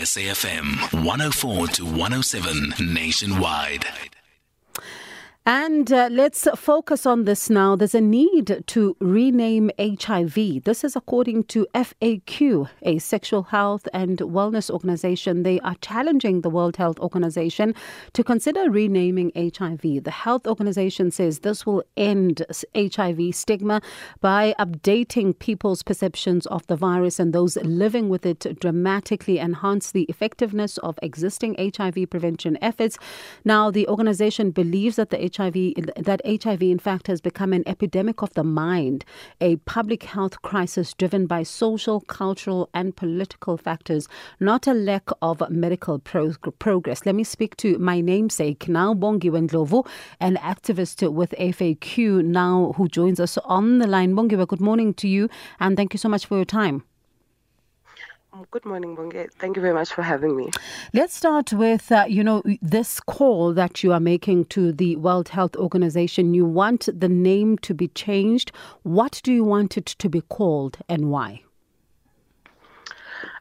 SAFM 104 to 107 nationwide. And uh, let's focus on this now. There's a need to rename HIV. This is according to FAQ, a sexual health and wellness organization. They are challenging the World Health Organization to consider renaming HIV. The health organization says this will end HIV stigma by updating people's perceptions of the virus and those living with it dramatically enhance the effectiveness of existing HIV prevention efforts. Now, the organization believes that the HIV that HIV in fact has become an epidemic of the mind, a public health crisis driven by social, cultural and political factors, not a lack of medical pro- progress. Let me speak to my namesake now Bongiwe Ndlovu, an activist with FAQ now who joins us on the line. Bongiwe, good morning to you and thank you so much for your time. Um, good morning, Bonge. Thank you very much for having me. Let's start with, uh, you know, this call that you are making to the World Health Organization. You want the name to be changed. What do you want it to be called and why?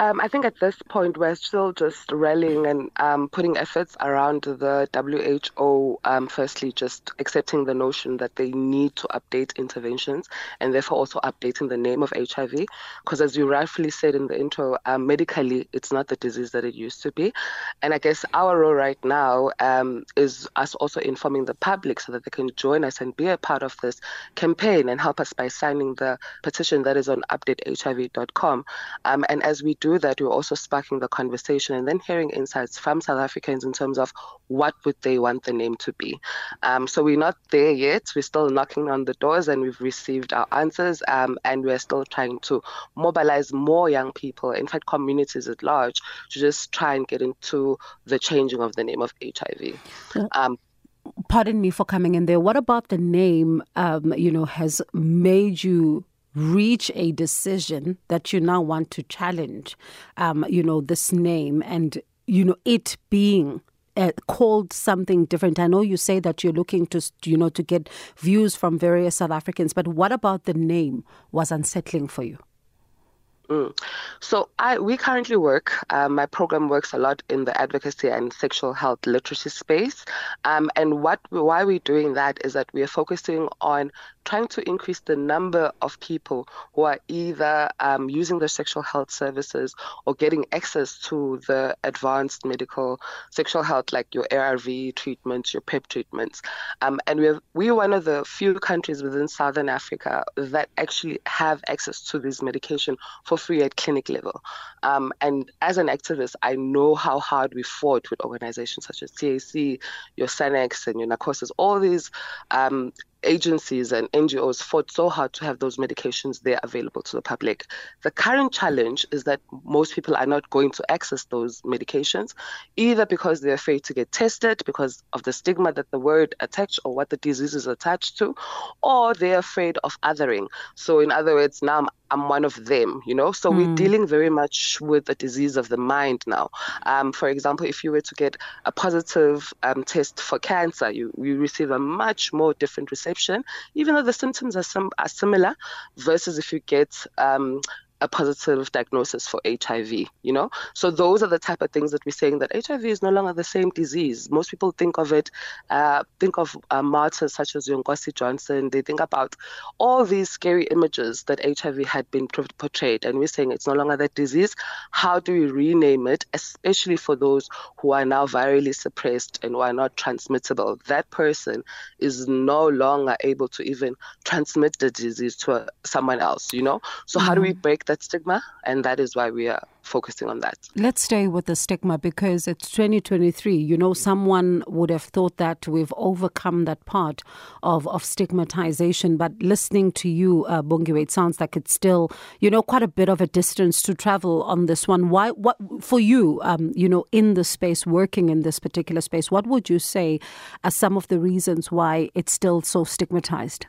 Um, I think at this point we're still just rallying and um, putting efforts around the WHO. Um, firstly, just accepting the notion that they need to update interventions and therefore also updating the name of HIV. Because as you rightfully said in the intro, um, medically it's not the disease that it used to be. And I guess our role right now um, is us also informing the public so that they can join us and be a part of this campaign and help us by signing the petition that is on updatehiv.com. Um, and as we do do that, we're also sparking the conversation and then hearing insights from South Africans in terms of what would they want the name to be. Um, so we're not there yet. We're still knocking on the doors and we've received our answers um, and we're still trying to mobilize more young people, in fact, communities at large, to just try and get into the changing of the name of HIV. Um, Pardon me for coming in there. What about the name, um, you know, has made you reach a decision that you now want to challenge, um, you know, this name and, you know, it being uh, called something different. I know you say that you're looking to, you know, to get views from various South Africans, but what about the name was unsettling for you? Mm. So I we currently work. Um, my program works a lot in the advocacy and sexual health literacy space. Um, and what why we're doing that is that we are focusing on trying to increase the number of people who are either um, using the sexual health services or getting access to the advanced medical sexual health, like your ARV treatments, your PrEP treatments. Um, and we're, we're one of the few countries within Southern Africa that actually have access to this medication for free at clinic level. Um, and as an activist, I know how hard we fought with organizations such as TAC, your SANACs, and your NACOSAS, all these um, agencies and NGOs fought so hard to have those medications there available to the public. The current challenge is that most people are not going to access those medications, either because they're afraid to get tested because of the stigma that the word attached or what the disease is attached to, or they're afraid of othering. So, in other words, now I'm I'm one of them, you know. So mm. we're hmm. dealing very much with the disease of the mind now. Um, for example, if you were to get a positive um, test for cancer, you, you receive a much more different reception, even though the symptoms are, some, are similar, versus if you get um, a positive diagnosis for HIV, you know? So those are the type of things that we're saying that HIV is no longer the same disease. Most people think of it, uh, think of uh, martyrs such as Nkosi Johnson. They think about all these scary images that HIV had been portrayed. And we're saying it's no longer that disease. How do we rename it, especially for those who are now virally suppressed and who are not transmittable? That person is no longer able to even transmit the disease to a, someone else, you know? So mm-hmm. how do we mm-hmm. break that stigma, and that is why we are focusing on that. Let's stay with the stigma because it's 2023. You know, someone would have thought that we've overcome that part of, of stigmatization, but listening to you, uh, Bongiwe, it sounds like it's still, you know, quite a bit of a distance to travel on this one. Why, what, for you, um, you know, in the space, working in this particular space, what would you say are some of the reasons why it's still so stigmatized?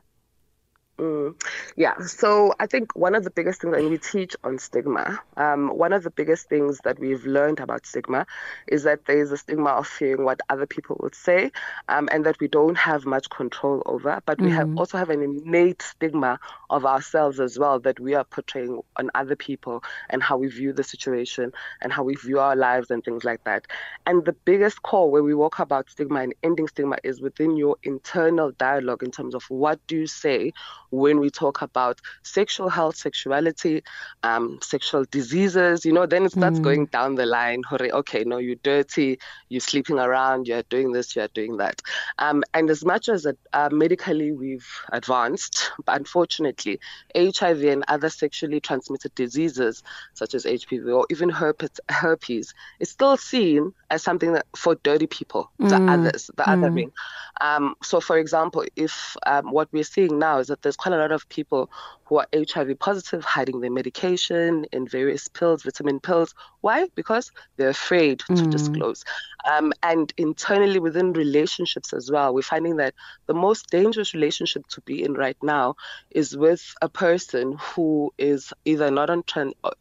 Mm, yeah, so I think one of the biggest things, and we teach on stigma, um, one of the biggest things that we've learned about stigma is that there is a stigma of fearing what other people would say um, and that we don't have much control over. But we mm. have also have an innate stigma of ourselves as well that we are portraying on other people and how we view the situation and how we view our lives and things like that. And the biggest call where we walk about stigma and ending stigma is within your internal dialogue in terms of what do you say when we talk about sexual health, sexuality, um, sexual diseases, you know, then it starts mm. going down the line. Okay, no, you're dirty, you're sleeping around, you're doing this, you're doing that. Um, and as much as uh, medically we've advanced, but unfortunately, HIV and other sexually transmitted diseases such as HPV or even herpes, herpes is still seen as something that for dirty people, mm. the others, the mm. othering. Um, so, for example, if um, what we're seeing now is that there's quite a lot of people who are HIV positive hiding their medication in various pills, vitamin pills. Why? Because they're afraid to mm. disclose. Um, and internally within relationships as well, we're finding that the most dangerous relationship to be in right now is with a person who is either not on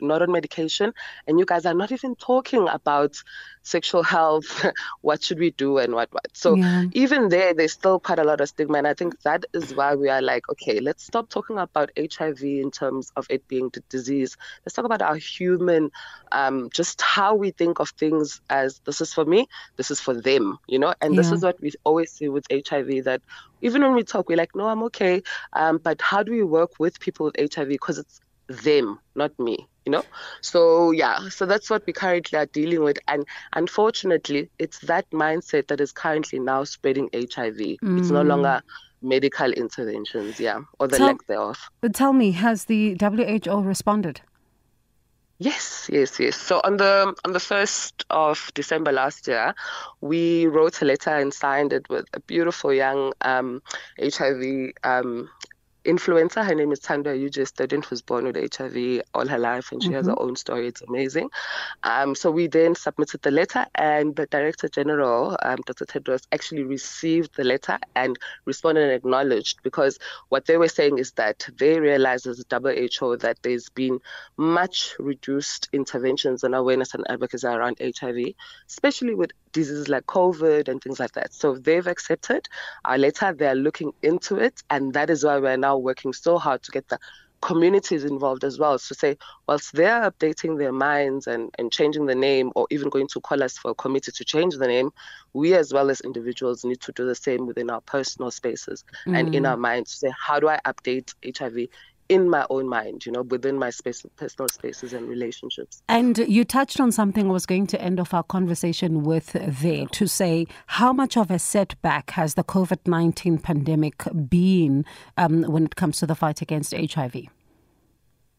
not on medication, and you guys are not even talking about sexual health, what should we do, and what what. So yeah. even there, there's still quite a lot of stigma, and I think that is why we are like, okay, let's stop talking about HIV HIV in terms of it being the disease. Let's talk about our human, um, just how we think of things as this is for me, this is for them, you know? And yeah. this is what we always see with HIV that even when we talk, we're like, no, I'm okay. Um, but how do we work with people with HIV? Because it's them, not me, you know? So, yeah, so that's what we currently are dealing with. And unfortunately, it's that mindset that is currently now spreading HIV. Mm. It's no mm. longer medical interventions, yeah, or the tell, lack thereof. Tell me, has the WHO responded? Yes, yes, yes. So on the on the first of December last year, we wrote a letter and signed it with a beautiful young um, HIV um, influencer. Her name is Tanda Yuji, student who's born with HIV all her life, and she mm-hmm. has her mm-hmm. own story. It's amazing. Um, so we then submitted the letter, and the Director General, um, Dr. Tedros, actually received the letter and responded and acknowledged because what they were saying is that they realize as a WHO that there's been much reduced interventions and awareness and advocacy around HIV, especially with diseases like COVID and things like that. So they've accepted our letter, they're looking into it, and that is why we're now working so hard to get the communities involved as well to say whilst they're updating their minds and, and changing the name or even going to call us for a committee to change the name we as well as individuals need to do the same within our personal spaces mm. and in mm. our minds to say how do i update hiv in my own mind, you know, within my space, personal spaces and relationships. And you touched on something I was going to end off our conversation with there to say how much of a setback has the COVID 19 pandemic been um, when it comes to the fight against HIV?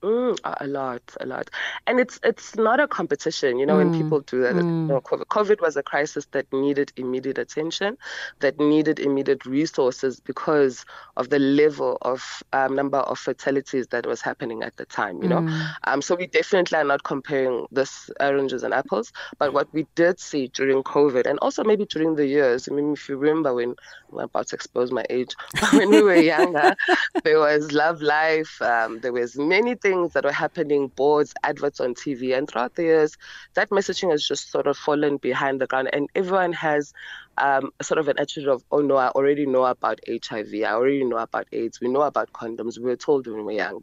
Mm, a lot, a lot, and it's it's not a competition. You know, mm, when people do that, mm. you know, COVID, COVID was a crisis that needed immediate attention, that needed immediate resources because of the level of um, number of fatalities that was happening at the time. You know, mm. um, so we definitely are not comparing this oranges and apples. But what we did see during COVID, and also maybe during the years, I mean, if you remember when I'm about to expose my age, when we were younger, there was loveLife, um, there was many things that were happening, boards, adverts on TV. And throughout the years, that messaging has just sort of fallen behind the ground. And everyone has um, sort of an attitude of, oh no, I already know about HIV, I already know about AIDS, we know about condoms, we were told when we were young.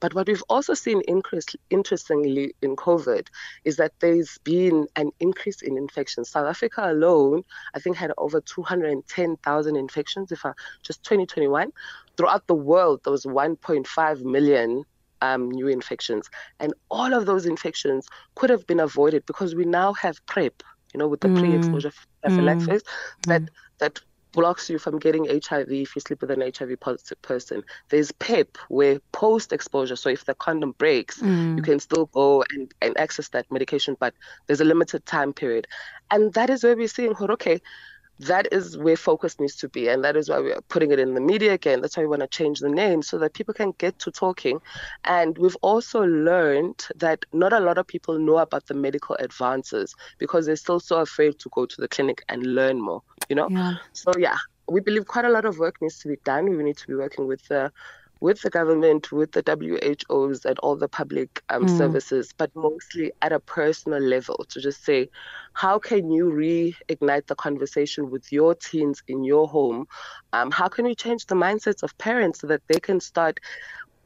But what we've also seen increase, interestingly in COVID is that there's been an increase in infections. South Africa alone, I think, had over 210,000 infections, if I just 2021. Throughout the world, there was 1.5 million um, new infections. And all of those infections could have been avoided because we now have PrEP, you know, with the mm. pre-exposure prophylaxis mm. that that blocks you from getting HIV if you sleep with an HIV positive person. There's PEP where post exposure, so if the condom breaks, mm. you can still go and, and access that medication, but there's a limited time period. And that is where we're seeing, okay, that is where focus needs to be and that is why we're putting it in the media again. That's why we want to change the name so that people can get to talking. And we've also learned that not a lot of people know about the medical advances because they're still so afraid to go to the clinic and learn more you know? Yeah. so yeah we believe quite a lot of work needs to be done. We need to be working with the with the government, with the WHOs, and all the public um, mm. services, but mostly at a personal level to just say, how can you reignite the conversation with your teens in your home? Um, how can you change the mindsets of parents so that they can start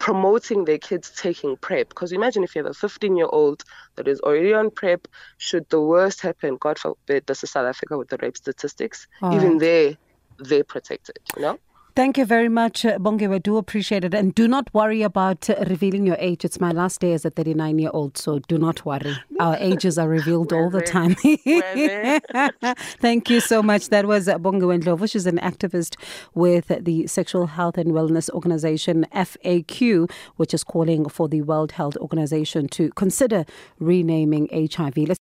promoting their kids taking PrEP. Because imagine if you have a 15 year old that is already on PrEP, should the worst happen, God forbid, this is South Africa with the rape statistics, All even there, they're protected, you know? Thank you very much, uh, Bonge. We do appreciate it. And do not worry about uh, revealing your age. It's my last day as a 39 year old, so do not worry. Our ages are revealed all the time. Thank you so much. That was uh, Bonge Ndlovu. She's an activist with the Sexual Health and Wellness Organization, FAQ, which is calling for the World Health Organization to consider renaming HIV. Let's